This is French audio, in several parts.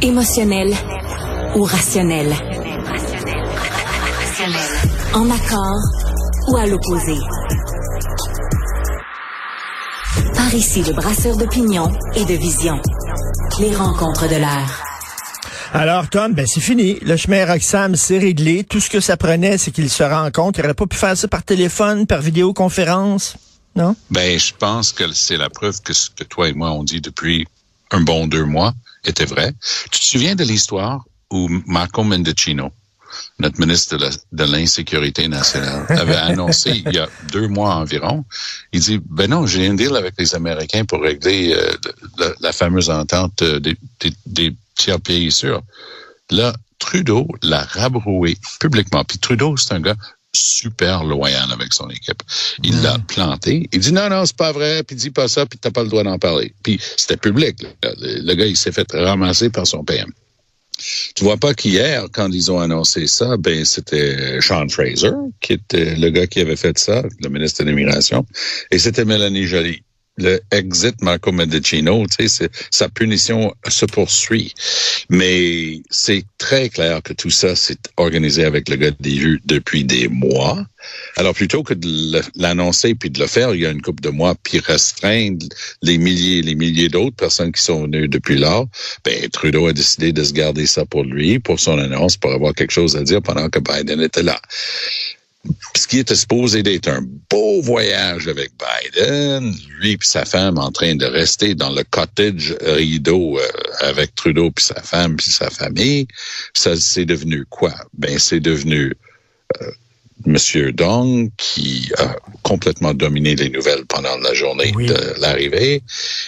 Émotionnel ou rationnel? En accord ou à l'opposé? Par ici, le brasseur d'opinion et de vision. Les rencontres de l'air. Alors, Tom, ben c'est fini. Le chemin Roxham, c'est réglé. Tout ce que ça prenait, c'est qu'il se rencontre. Il n'aurait pas pu faire ça par téléphone, par vidéoconférence, non? Ben, je pense que c'est la preuve que ce que toi et moi on dit depuis un bon deux mois était vrai. Tu te souviens de l'histoire où Marco Mendicino, notre ministre de l'Insécurité nationale, avait annoncé il y a deux mois environ, il dit, ben non, j'ai un deal avec les Américains pour régler euh, la, fameuse entente euh, des, des, tiers pays sûrs. Là, Trudeau l'a rabroué publiquement. Puis Trudeau, c'est un gars super loyal avec son équipe. Il l'a planté. Il dit non, non, c'est pas vrai, puis dis pas ça, puis t'as pas le droit d'en parler. Puis c'était public. Le, le, gars, il s'est fait ramasser par son PM. Tu vois pas qu'hier, quand ils ont annoncé ça, ben c'était Sean Fraser, qui était le gars qui avait fait ça, le ministre de l'Immigration, et c'était Mélanie Joly le exit Marco Medicino, sa punition se poursuit. Mais c'est très clair que tout ça, c'est organisé avec le gars des vues depuis des mois. Alors, plutôt que de l'annoncer puis de le faire il y a une couple de mois, puis restreindre les milliers et les milliers d'autres personnes qui sont venues depuis là, ben, Trudeau a décidé de se garder ça pour lui, pour son annonce, pour avoir quelque chose à dire pendant que Biden était là ce qui était supposé d'être un beau voyage avec Biden, lui et sa femme en train de rester dans le cottage rideau euh, avec Trudeau puis sa femme puis sa famille, ça c'est devenu quoi? Ben c'est devenu euh, Monsieur Dong qui a complètement dominé les nouvelles pendant la journée de l'arrivée.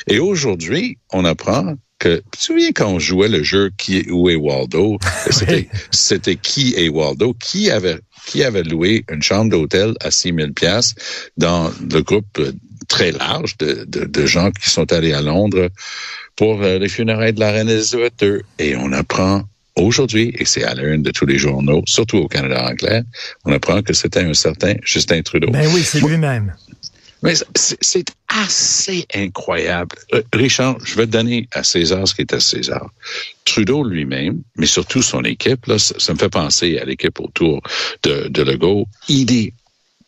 Et aujourd'hui, on apprend que tu te souviens quand on jouait le jeu qui où est Waldo? C'était c'était qui est Waldo? Qui avait qui avait loué une chambre d'hôtel à 6 000 pièces dans le groupe très large de, de, de, gens qui sont allés à Londres pour euh, les funérailles de la reine Elisabeth II. Et on apprend aujourd'hui, et c'est à l'une de tous les journaux, surtout au Canada anglais, on apprend que c'était un certain Justin Trudeau. Ben oui, c'est lui-même. Mais c'est assez incroyable. Euh, Richard, je vais te donner à César ce qui est à César. Trudeau lui-même, mais surtout son équipe, là, ça, me fait penser à l'équipe autour de, de Legault. Il est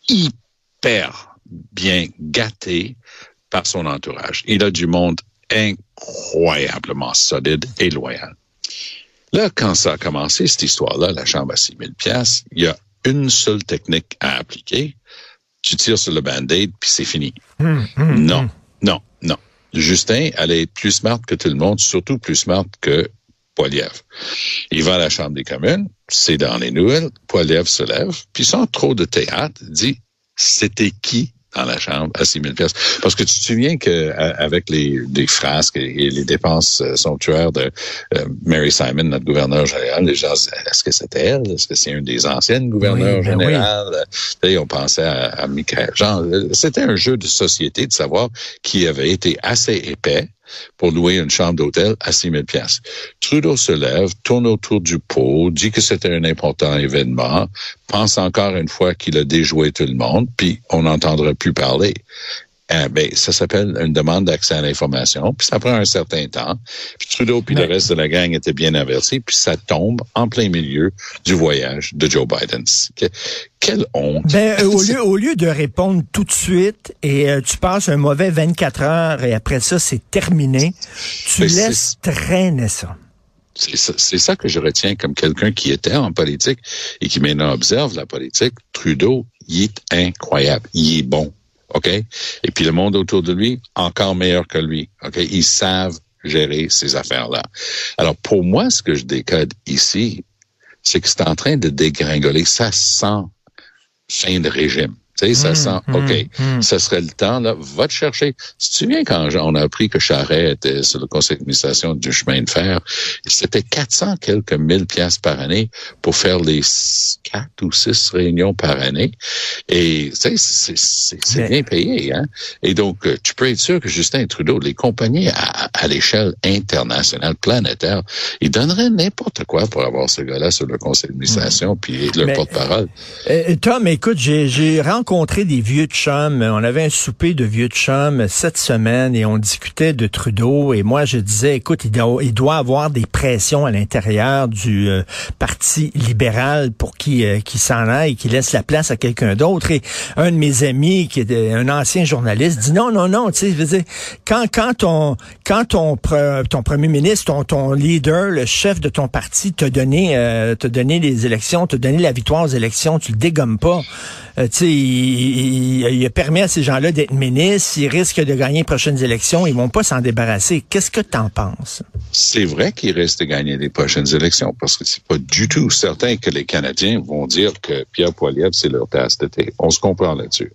hyper bien gâté par son entourage. Il a du monde incroyablement solide et loyal. Là, quand ça a commencé, cette histoire-là, la chambre à 6 000 pièces, il y a une seule technique à appliquer, tu tires sur le band-aid, puis c'est fini. Hum, hum, non, hum. non, non. Justin allait être plus smart que tout le monde, surtout plus smart que Poiliev. Il va à la Chambre des communes, c'est dans les nouvelles, Poiliev se lève, puis sans trop de théâtre, dit « C'était qui dans la chambre à 6 000 pièces. Parce que tu te souviens qu'avec les, les frasques et les dépenses euh, somptuaires de euh, Mary Simon, notre gouverneur général, les gens est-ce que c'était elle? Est-ce que c'est une des anciennes gouverneurs oui, ben générales? on pensait à, à Michael Jean. C'était un jeu de société de savoir qui avait été assez épais pour louer une chambre d'hôtel à 6 000 pièces. Trudeau se lève, tourne autour du pot, dit que c'était un important événement, pense encore une fois qu'il a déjoué tout le monde, puis on n'entendra plus parler. Eh ben, ça s'appelle une demande d'accès à l'information, puis ça prend un certain temps. Puis Trudeau puis le reste de la gang étaient bien avertis, puis ça tombe en plein milieu du voyage de Joe Biden. quelle honte. Ben, euh, au, lieu, au lieu de répondre tout de suite et euh, tu passes un mauvais 24 heures et après ça, c'est terminé, tu laisses traîner ça. C'est ça, ça, que je retiens comme quelqu'un qui était en politique et qui maintenant observe la politique. Trudeau, il est incroyable. Il est bon. OK? Et puis le monde autour de lui, encore meilleur que lui. OK? Ils savent gérer ces affaires-là. Alors, pour moi, ce que je décode ici, c'est que c'est en train de dégringoler. Ça sent fin de régime. Tu sais, ça mmh, sent, mmh, OK, mmh. ça serait le temps, là, va te chercher. Si tu viens quand on a appris que Charret était sur le conseil d'administration du chemin de fer, c'était 400 quelques mille piastres par année pour faire les quatre ou six réunions par année. Et, tu sais, c'est bien payé, hein? Et donc, euh, tu peux être sûr que Justin Trudeau, les compagnies à, à l'échelle internationale, planétaire, ils donneraient n'importe quoi pour avoir ce gars-là sur le conseil d'administration puis le porte-parole. Euh, Tom, écoute, j'ai rencontré rencontré des vieux chums. On avait un souper de vieux chums cette semaine et on discutait de Trudeau. Et moi, je disais, écoute, il doit, il avoir des pressions à l'intérieur du euh, Parti libéral pour qu'il euh, s'en aille, qu'il laisse la place à quelqu'un d'autre. Et un de mes amis, qui est un ancien journaliste, dit non, non, non, tu sais, quand, quand ton, quand ton, premier ministre, ton, leader, le chef de ton parti t'a donné, euh, donné les élections, t'a donné la victoire aux élections, tu le dégommes pas. Euh, il, il, a permis à ces gens-là d'être ministres. S'ils risquent de gagner les prochaines élections, ils vont pas s'en débarrasser. Qu'est-ce que tu en penses? C'est vrai qu'il risque de gagner les prochaines élections parce que c'est pas du tout certain que les Canadiens vont dire que Pierre Poilievre, c'est leur tasse d'été. On se comprend là-dessus.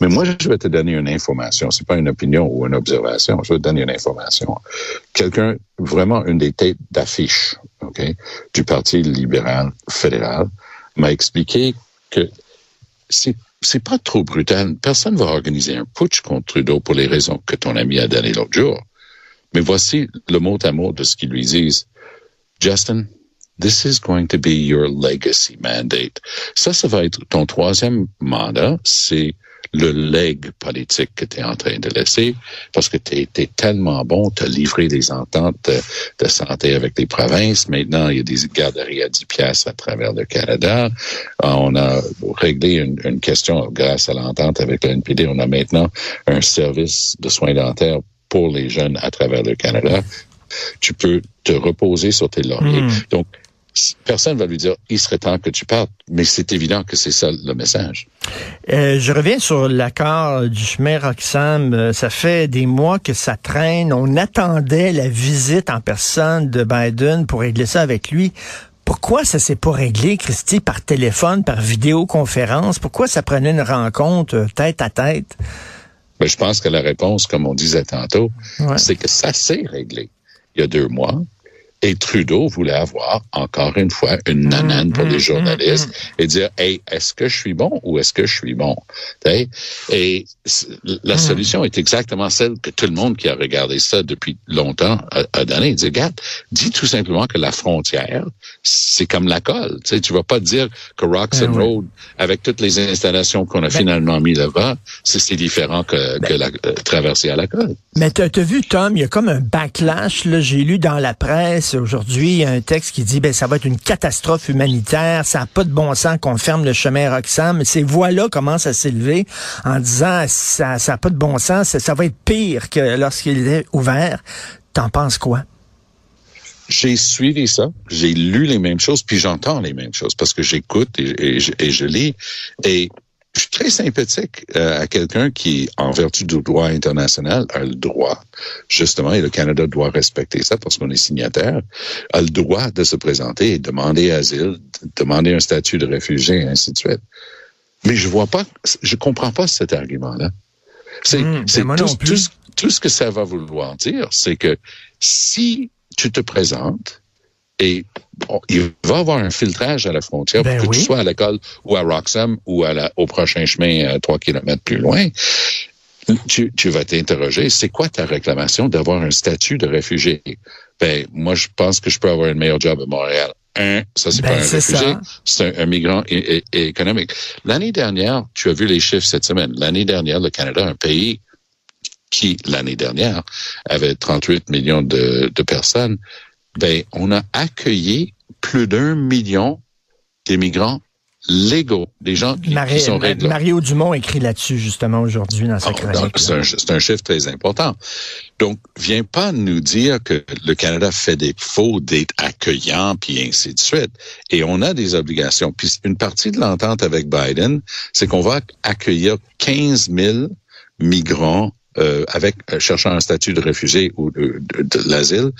Mais moi, je vais te donner une information. C'est pas une opinion ou une observation. Je vais te donner une information. Quelqu'un, vraiment une des têtes d'affiche, du Parti libéral fédéral, m'a expliqué que c'est c'est pas trop brutal. Personne va organiser un putsch contre Trudeau pour les raisons que ton ami a données l'autre jour. Mais voici le mot à mot de ce qu'ils lui disent. Justin, this is going to be your legacy mandate. Ça, ça va être ton troisième mandat. C'est le leg politique que tu es en train de laisser parce que tu été tellement bon, tu as livré des ententes de, santé avec les provinces. Maintenant, il y a des garderies à 10 pièces à travers le Canada. Euh, on a réglé une, une question grâce à l'entente avec le NPD. On a maintenant un service de soins dentaires pour les jeunes à travers le Canada. Tu peux te reposer sur tes lauriers. Hmm. Donc, personne va lui dire il serait temps que tu partes, mais c'est évident que c'est ça le message. Euh, je reviens sur l'accord du chemin Roxham. Euh, ça fait des mois que ça traîne. On attendait la visite en personne de Biden pour régler ça avec lui. Pourquoi ça s'est pas réglé, Christy, par téléphone, par vidéoconférence? Pourquoi ça prenait une rencontre euh, tête à tête? Ben, je pense que la réponse, comme on disait tantôt, c'est que ça s'est réglé il y a deux mois. Et Trudeau voulait avoir, encore une fois, une mm, nanane pour les mm, journalistes mm, et dire, hey, est-ce que je suis bon ou est-ce que je suis bon? Et la solution est exactement celle que tout le monde qui a regardé ça depuis longtemps a, donné. Il dit, regarde, dis tout simplement que la frontière, c'est comme la colle. Tu sais, tu vas pas dire que Roxon ben Road, avec toutes les installations qu'on a ben finalement mis là-bas, c'est différent que, ben la euh, traversée à la colle. Mais tu as vu, Tom, il y a comme un backlash, là, j'ai lu dans la presse, aujourd'hui un texte qui dit ben ça va être une catastrophe humanitaire, ça n'a pas de bon sens qu'on ferme le chemin Roxham. Ces voix-là commencent à s'élever en disant ça n'a pas de bon sens, ça, va être pire que lorsqu'il est ouvert. T'en penses quoi? J'ai suivi ça, j'ai lu les mêmes choses, puis j'entends les mêmes choses parce que j'écoute et, et, je lis. Et je suis très sympathique euh, à quelqu'un qui, en vertu du droit international, a le droit, justement, et le Canada doit respecter ça parce qu'on est signataire, a le droit de se présenter et demander asile, demander un statut de réfugié, et ainsi de suite. Mais je vois pas, je comprends pas cet argument-là. C'est mmh, tout, tout ce que ça va vouloir dire, c'est que si tu te présentes et il va y avoir un filtrage à la frontière pour ben que tu sois à l'école ou à Roxham ou à la, au prochain chemin euh, trois kilomètres plus loin. Tu, tu vas t'interroger, c'est quoi ta réclamation d'avoir un statut de réfugié? Ben, moi, je pense que je peux avoir un meilleur job à Montréal. Un, ça, c'est ben, pas un réfugié, c'est un, migrant économique. L'année dernière, tu as vu les chiffres cette semaine. L'année dernière, le Canada, un pays qui, l'année dernière, avait 38 millions de, de personnes, ben, on a accueilli plus d'un million d'immigrants légaux, des gens qui, sont réglo. Mario Dumont écrit là-dessus justement aujourd'hui dans sa chronique. C'est un, un, chiffre très important. Donc, viens pas nous dire que le Canada fait des faux d'être accueillant puis ainsi de suite. Et on a des obligations. Puis une partie de l'entente avec Biden, c'est qu'on va accueillir 15 000 migrants euh, avec euh, cherchant un statut de réfugié ou de, de l'asile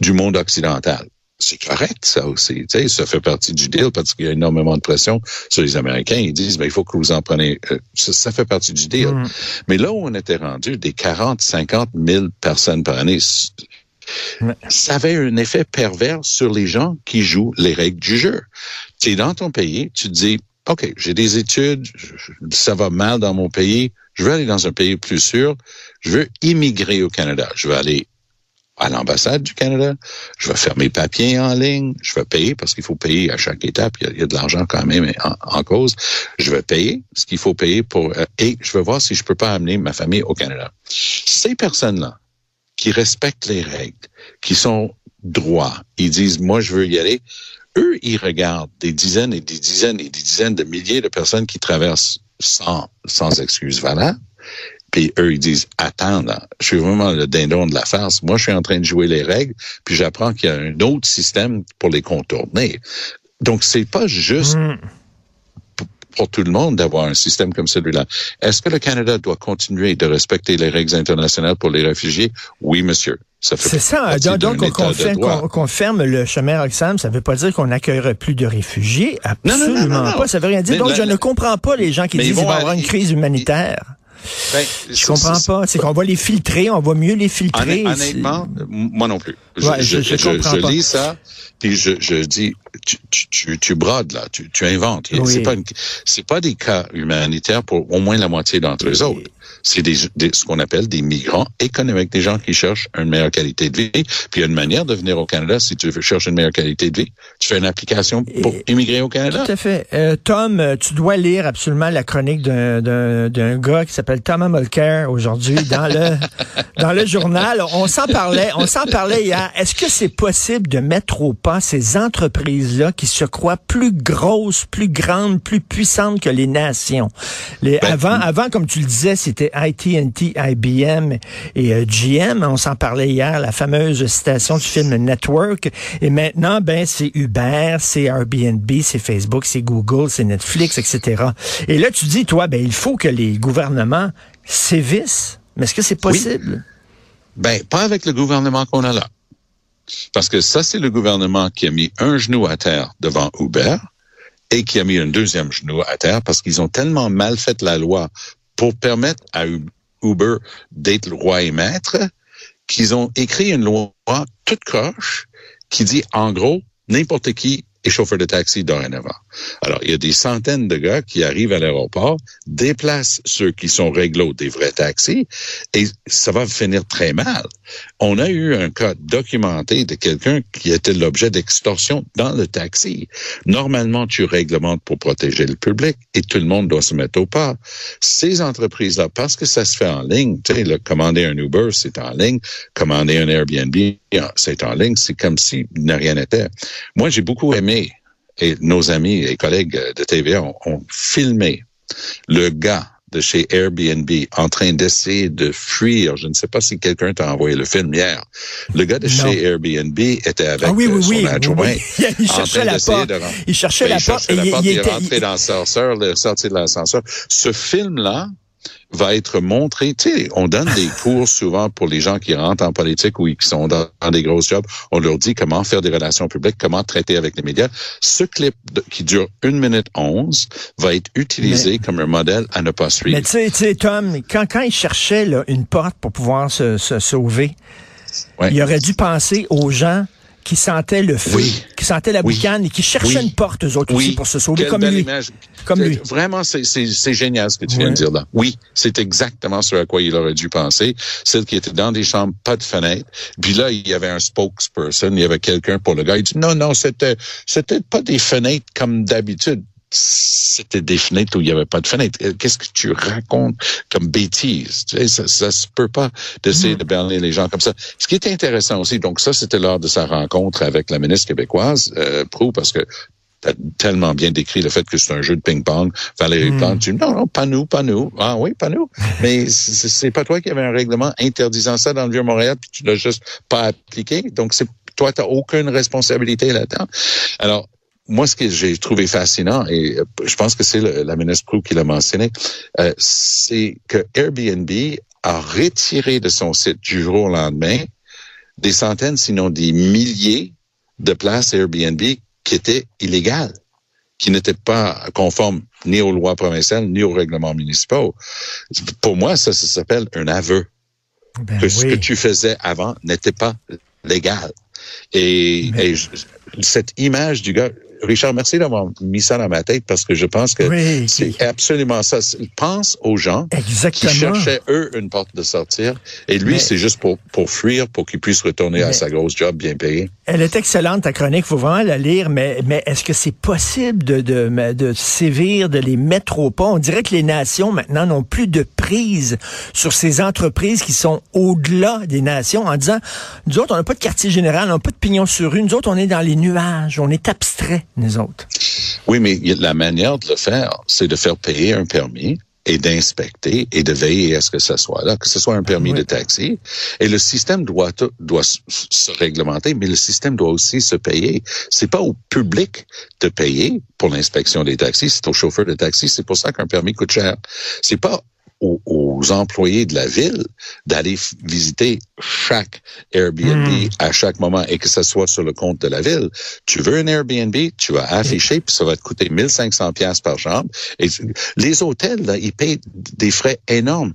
du monde occidental. C'est correct, ça aussi. Tu sais, ça fait partie du deal parce qu'il y a énormément de pression sur les Américains. Ils disent, mais il faut que vous en prenez. Euh, ça, fait partie du deal. Mm. Mais là où on était rendu, des 40, 50 000 personnes par année, ça avait un effet pervers sur les gens qui jouent les règles du jeu. Tu es dans ton pays, tu te dis, OK, j'ai des études, ça va mal dans mon pays, je veux aller dans un pays plus sûr, je veux immigrer au Canada, je veux aller à l'ambassade du Canada, je vais faire mes papiers en ligne, je vais payer parce qu'il faut payer à chaque étape, il y a, de l'argent quand même en, cause. Je vais payer ce qu'il faut payer pour euh, et je vais voir si je peux pas amener ma famille au Canada. Ces personnes-là qui respectent les règles, qui sont droits, ils disent moi je veux y aller. Eux, ils regardent des dizaines et des dizaines et des dizaines de milliers de personnes qui traversent sans sans excuse valable puis eux, ils disent, attends, je suis vraiment le dindon de la farce. Moi, je suis en train de jouer les règles, puis j'apprends qu'il y a un autre système pour les contourner. Donc, c'est pas juste hmm. Pour tout le monde d'avoir un système comme celui-là. Est-ce que le Canada doit continuer de respecter les règles internationales pour les réfugiés? Oui, monsieur. C'est ça. Donc, qu'on ferme le chemin Roxham, ça ne veut pas dire qu'on n'accueillera plus de réfugiés. Absolument pas. Ça veut rien dire. Donc, je ne comprends pas les gens qui disent qu'il va y avoir une crise humanitaire. Ben, je comprends pas. C'est qu'on va les filtrer, on va mieux les filtrer. Honnêtement, moi non plus. Je, je, je, lis ça, puis je, je dis, tu, tu, tu, brades là, tu, tu inventes. C'est pas c'est pas des cas humanitaires pour au moins la moitié d'entre eux autres c'est des, ce qu'on appelle des migrants économiques, des gens qui cherchent une meilleure qualité de vie. Puis il y a une manière de venir au Canada si tu veux chercher une meilleure qualité de vie. Tu fais une application pour immigrer au Canada. Tout à fait. Euh, Tom, euh, tu dois lire absolument la chronique d'un gars qui s'appelle Thomas Mulcair aujourd'hui dans le dans le journal. On s'en parlait, on s'en parlait hier. Est-ce que c'est possible de mettre au pas ces entreprises-là qui se croient plus grosses, plus grandes, plus puissantes que les nations? Les, ben, avant, avant, comme tu le disais, c'était AT&T, IBM et euh, GM. On s'en parlait hier, la fameuse citation du film Network. Et maintenant, ben, c'est Uber, c'est Airbnb, c'est Facebook, c'est Google, c'est Netflix, etc. Et là, tu dis, toi, ben, il faut que les gouvernements sévissent. Mais est-ce que c'est possible? Ben, pas avec le gouvernement qu'on a là. Parce que ça, c'est le gouvernement qui a mis un genou à terre devant Uber et qui a mis un deuxième genou à terre parce qu'ils ont tellement mal fait la loi pour permettre à Uber d'être roi et maître, qu'ils ont écrit une loi toute croche qui dit, en gros, n'importe qui est chauffeur de taxi dorénavant. Alors, il y a des centaines de gars qui arrivent à l'aéroport, déplacent ceux qui sont réglo des vrais taxis, et ça va finir très mal. On a eu un cas documenté de quelqu'un qui était l'objet d'extorsion dans le taxi. Normalement, tu réglementes pour protéger le public et tout le monde doit se mettre au pas. Ces entreprises-là, parce que ça se fait en ligne, tu sais, commander un Uber, c'est en ligne, commander un Airbnb, c'est en ligne, c'est comme si rien n'était. Moi, j'ai beaucoup aimé et nos amis et collègues de TVA ont, ont filmé le gars de chez Airbnb en train d'essayer de fuir. Je ne sais pas si quelqu'un t'a envoyé le film hier. Le gars de chez Airbnb était avec ah oui, oui, son adjoint. Il cherchait la porte. il cherchait la porte. Il, il, il est rentré dans l'ascenseur, il est sorti de l'ascenseur. Ce film-là, va être montré. Tu sais, on donne des cours souvent pour les gens qui rentrent en politique ou qui sont dans, des gros jobs. On leur dit comment faire des relations publiques, comment traiter avec les médias. Ce clip qui dure une minute onze va être utilisé comme un modèle à ne pas suivre. Mais tu sais, Tom, quand, quand il cherchait là, une porte pour pouvoir se, se sauver, il aurait dû penser aux gens qui sentaient le feu, qui sentaient la boucane et qui cherchaient une porte, eux autres aussi, pour se sauver comme lui. comme lui. Vraiment, c'est génial ce que tu viens de dire là. Oui, c'est exactement ce à quoi il aurait dû penser. Celle qui était dans des chambres, pas de fenêtre. Puis là, il y avait un spokesperson, il y avait quelqu'un pour le gars. Il dit, non, non, c'était, c'était pas des fenêtres comme d'habitude c'était des fenêtres où il n'y avait pas de fenêtre. Euh, qu'est-ce que tu racontes comme bêtise? Tu sais, ça, ça se peut pas d'essayer mm. de berner les gens comme ça. Ce qui est intéressant aussi, donc ça, c'était lors de sa rencontre avec la ministre québécoise, euh, Prou, parce que tu as tellement bien décrit le fait que c'est un jeu de ping-pong. Valérie mm. Plante dit non, non, pas nous, pas nous. Ah oui, pas nous. Mais c'est pas toi qui avais un règlement interdisant ça dans le Vieux-Montréal, puis tu l'as juste pas appliqué. Donc, c'est toi, tu n'as aucune responsabilité là-dedans. Alors, moi, ce que j'ai trouvé fascinant, et euh, je pense que c'est la ministre Prou qui l'a mentionné, euh, c'est que Airbnb a retiré de son site du jour au lendemain des centaines, sinon des milliers de places Airbnb qui étaient illégales, qui n'étaient pas conformes ni aux lois provinciales ni aux règlements municipaux. Pour moi, ça, ça s'appelle un aveu. Ben que ce que tu faisais avant n'était pas légal. Et, et cette image du gars, Richard, merci d'avoir mis ça dans ma tête parce que je pense que c'est absolument ça. Il pense aux gens qui cherchaient, eux, une porte de sortir. Et lui, c'est juste pour, pour fuir, pour qu'il puisse retourner à sa grosse job bien payée. Elle est excellente, ta chronique. Il faut vraiment la lire. Mais, mais est-ce que c'est possible de, de, de sévir, de les mettre au pas? On dirait que les nations, maintenant, n'ont plus de prise sur ces entreprises qui sont au-delà des nations en disant, nous autres, on n'a pas de quartier général, on n'a pas de pignon sur rue. Nous autres, on est dans les nuages. On est abstrait, nous autres. Oui, mais la manière de le faire, c'est de faire payer un permis et d'inspecter et de veiller à ce que ce soit là, que ce soit un permis de taxi. Et le système doit doit se réglementer, mais le système doit aussi se payer. C'est pas au public de payer pour l'inspection des taxis, c'est au chauffeur de taxi. C'est pour ça qu'un permis coûte cher. C'est pas aux, employés de la ville d'aller visiter chaque Airbnb hmm. à chaque moment et que ce soit sur le compte de la ville. Tu veux un Airbnb, tu vas afficher, puis ça va te coûter 1500 pièces par chambre. Et les hôtels, là, ils payent des frais énormes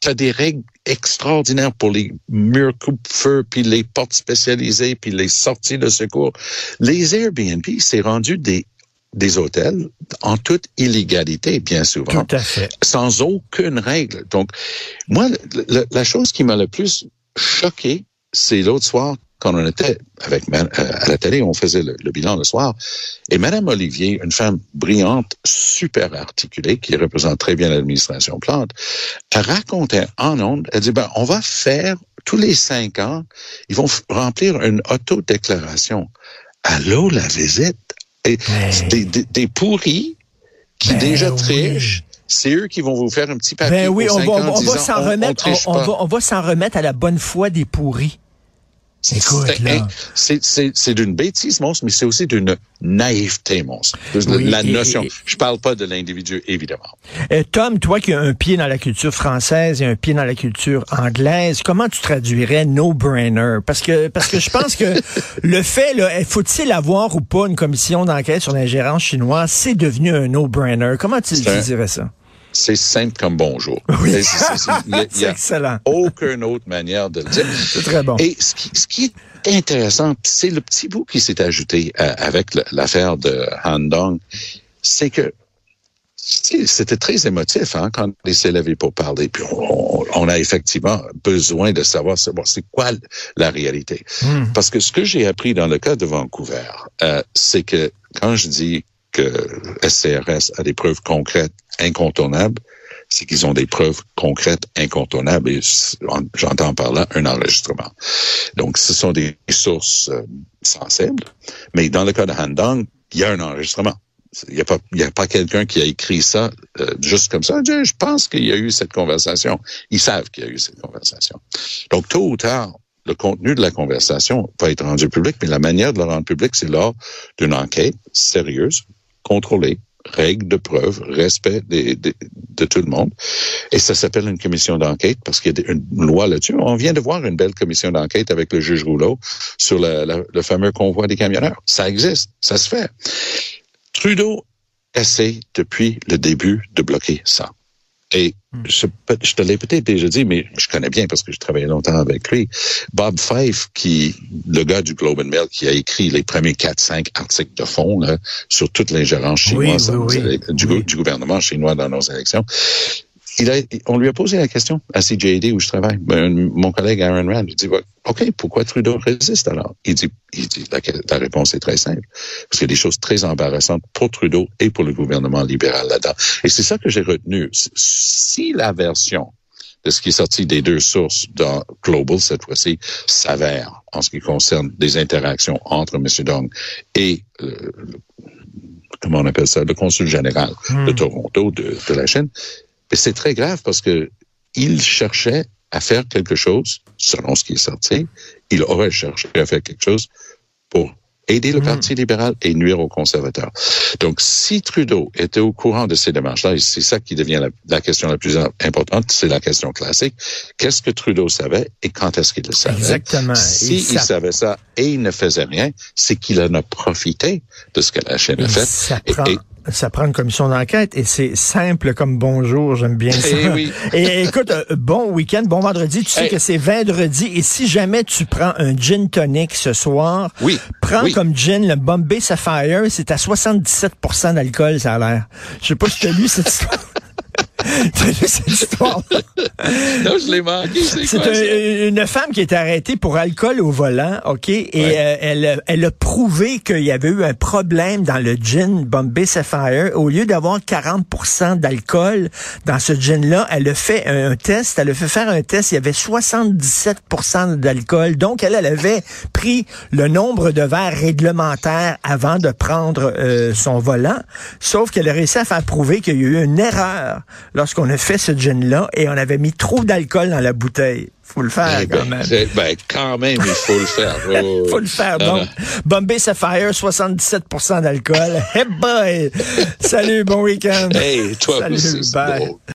tu as des règles extraordinaires pour les murs coupe-feu, puis les portes spécialisées, puis les sorties de secours. Les Airbnb, c'est rendu des des hôtels en toute illégalité, bien souvent. Tout à fait. Sans aucune règle. Donc, moi, la chose qui m'a le plus choqué, c'est l'autre soir, quand on était avec euh, à la télé, on faisait le, bilan le soir, et Madame Olivier, une femme brillante, super articulée, qui représente très bien l'administration Plante, elle racontait en ondes, elle dit, ben, on va faire tous les cinq ans, ils vont remplir une autodéclaration. Allô, la visite? Et des, des, pourris qui ben déjà trichent. C'est eux qui vont vous faire un petit papier. Ben oui, on va, on, va s'en remettre. On, va, on va s'en remettre à la bonne foi des pourris. C'est d'une bêtise monstre, mais c'est aussi d'une naïveté monstre. la notion. je parle pas de l'individu, évidemment. Euh, Tom, toi qui as un pied dans la culture française et un pied dans la culture anglaise, comment tu traduirais no-brainer? Parce que, parce que je pense que le fait, faut-il avoir ou pas une commission d'enquête sur l'ingérence chinoise, c'est devenu un no-brainer. Comment tu, tu dirais ça? C'est simple comme bonjour. Oui. C'est excellent. Aucune autre manière de le dire. C'est très bon. Et ce qui, est intéressant, c'est le petit bout qui s'est ajouté euh, avec l'affaire de Han Dong, c'est que c'était très émotif hein, quand il s'est levé pour parler. Puis on, a effectivement besoin de savoir c'est quoi la réalité. Hmm. Parce que ce que j'ai appris dans le cas de Vancouver, euh, c'est que quand je dis que SCRS a des preuves concrètes incontournables, c'est qu'ils ont des preuves concrètes incontournables et j'entends par là un enregistrement. Donc, ce sont des sources euh, sensibles, mais dans le cas de Handong, il y a un enregistrement. Il n'y a pas, y a pas quelqu'un qui a écrit ça euh, juste comme ça. Je, pense qu'il y a eu cette conversation. Ils savent qu'il y a eu cette conversation. Donc, tôt ou tard, le contenu de la conversation va être rendu public, mais la manière de le rendre public, c'est lors d'une enquête sérieuse, contrôlé, règles de preuve, respect de tout le monde. Et ça s'appelle une commission d'enquête parce qu'il y a une loi là-dessus. On vient de voir une belle commission d'enquête avec le juge Rouleau sur le fameux convoi des camionneurs. Ça existe, ça se fait. Trudeau essaie depuis le début de bloquer ça. Et hmm. je, je te l'ai peut-être déjà dit, mais je connais bien parce que je travaillais longtemps avec lui. Bob Fife, qui, le gars du Globe and Mail, qui a écrit les premiers 4-5 articles de fond là, sur toute l'ingérence chinoise du, du, gouvernement chinois dans nos élections, il a, on lui a posé la question à CJD où je travaille. Ben, mon collègue Aaron Rand, il dit, OK, pourquoi Trudeau résiste alors? Il dit, il dit la, réponse est très simple. Parce qu'il y a des choses très embarrassantes pour Trudeau et pour le gouvernement libéral là-dedans. Et c'est ça que j'ai retenu. Si la version de ce qui est sorti des deux sources dans Global cette fois-ci s'avère en ce qui concerne des interactions entre M. Dong et euh, comment on appelle ça, le consul général de hmm. Toronto de, de la Chine, et c'est très grave parce que il cherchait à faire quelque chose, selon ce qui est sorti, il aurait cherché à faire quelque chose pour aider le hmm. Parti libéral et nuire aux conservateurs. Donc, si Trudeau était au courant de ces démarches-là, et c'est ça qui devient la, question la plus importante, c'est la question classique, qu'est-ce que Trudeau savait et quand est-ce qu'il le savait? Exactement. Si il, savait ça et il ne faisait rien, c'est qu'il en a profité de ce que la Chine a fait. Et, Ça prend une commission d'enquête et c'est simple comme bonjour, j'aime bien ça. Eh oui. Et écoute, euh, bon week-end, bon vendredi. Tu sais Hey. que c'est vendredi et si jamais tu prends un gin tonic ce soir, Oui. prends Oui. comme gin le Bombay Sapphire, c'est à 77% d'alcool, ça a l'air. Je sais pas si tu as lu cette histoire. T'as lu cette histoire? Non, je l'ai manqué. C'est un- une femme qui est arrêtée pour alcool au volant, OK? Et Ouais. euh, elle, elle a prouvé qu'il y avait eu un problème dans le gin Bombay Sapphire. Au lieu d'avoir 40% d'alcool dans ce gin-là, elle a fait un, un test. Elle a fait faire un test. Il y avait 77% d'alcool. Donc, elle, elle avait pris le nombre de verres réglementaires avant de prendre euh, son volant. Sauf qu'elle a réussi à faire prouver qu'il y a eu une erreur lorsqu'on a fait ce gin-là et on avait mis trop d'alcool dans la bouteille. Faut le faire Eh quand ben, même. ben, quand même, il faut le faire. Oh, Faut le faire, donc. non. Bombay Sapphire, 77 d'alcool. Hey boy! Salut, bon week-end. Hey, toi Salut, aussi, bye.